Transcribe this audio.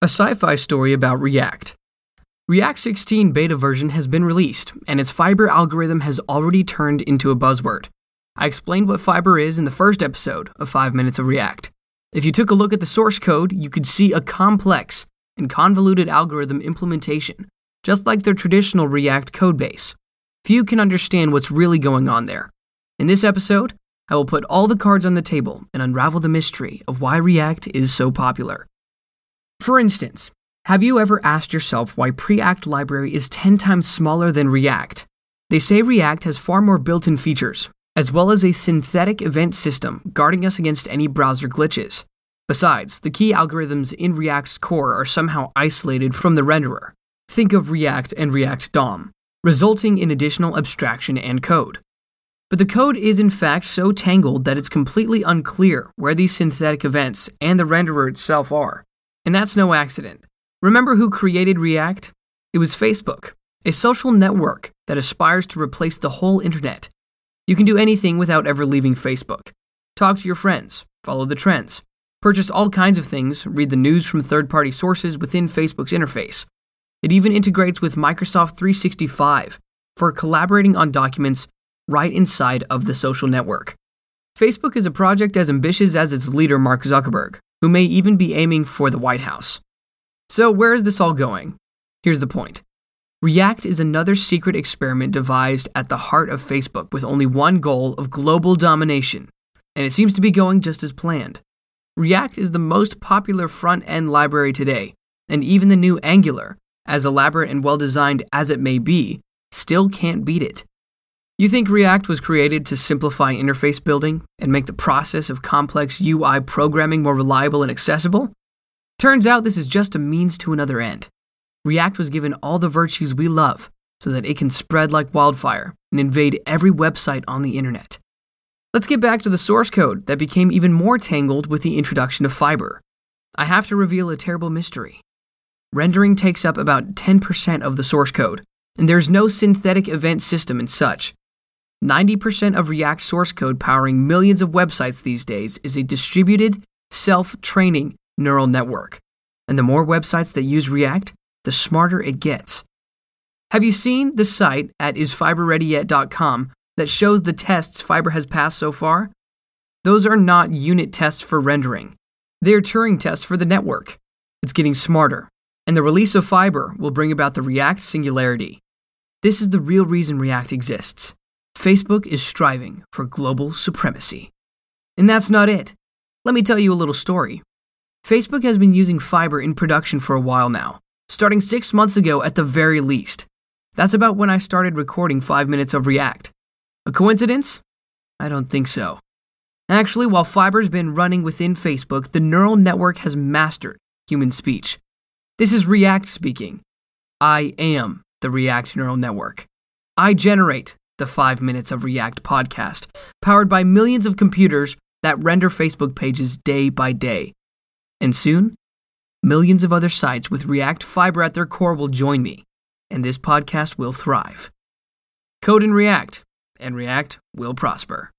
A sci fi story about React. React 16 beta version has been released, and its fiber algorithm has already turned into a buzzword. I explained what fiber is in the first episode of 5 Minutes of React. If you took a look at the source code, you could see a complex and convoluted algorithm implementation, just like their traditional React codebase. Few can understand what's really going on there. In this episode, I will put all the cards on the table and unravel the mystery of why React is so popular. For instance, have you ever asked yourself why Preact library is 10 times smaller than React? They say React has far more built in features, as well as a synthetic event system guarding us against any browser glitches. Besides, the key algorithms in React's core are somehow isolated from the renderer. Think of React and React DOM, resulting in additional abstraction and code. But the code is in fact so tangled that it's completely unclear where these synthetic events and the renderer itself are. And that's no accident. Remember who created React? It was Facebook, a social network that aspires to replace the whole internet. You can do anything without ever leaving Facebook. Talk to your friends, follow the trends, purchase all kinds of things, read the news from third party sources within Facebook's interface. It even integrates with Microsoft 365 for collaborating on documents right inside of the social network. Facebook is a project as ambitious as its leader, Mark Zuckerberg, who may even be aiming for the White House. So, where is this all going? Here's the point React is another secret experiment devised at the heart of Facebook with only one goal of global domination, and it seems to be going just as planned. React is the most popular front end library today, and even the new Angular, as elaborate and well designed as it may be, still can't beat it. You think React was created to simplify interface building and make the process of complex UI programming more reliable and accessible? Turns out this is just a means to another end. React was given all the virtues we love so that it can spread like wildfire and invade every website on the internet. Let's get back to the source code that became even more tangled with the introduction of Fiber. I have to reveal a terrible mystery. Rendering takes up about 10% of the source code, and there's no synthetic event system and such. 90% of React source code powering millions of websites these days is a distributed, self training neural network. And the more websites that use React, the smarter it gets. Have you seen the site at isfiberreadyyet.com that shows the tests Fiber has passed so far? Those are not unit tests for rendering. They're Turing tests for the network. It's getting smarter, and the release of Fiber will bring about the React singularity. This is the real reason React exists. Facebook is striving for global supremacy. And that's not it. Let me tell you a little story. Facebook has been using fiber in production for a while now, starting six months ago at the very least. That's about when I started recording 5 minutes of React. A coincidence? I don't think so. Actually, while Fiber's been running within Facebook, the neural network has mastered human speech. This is React speaking. I am the React neural network. I generate the 5 Minutes of React podcast, powered by millions of computers that render Facebook pages day by day. And soon, millions of other sites with React Fiber at their core will join me, and this podcast will thrive. Code in React, and React will prosper.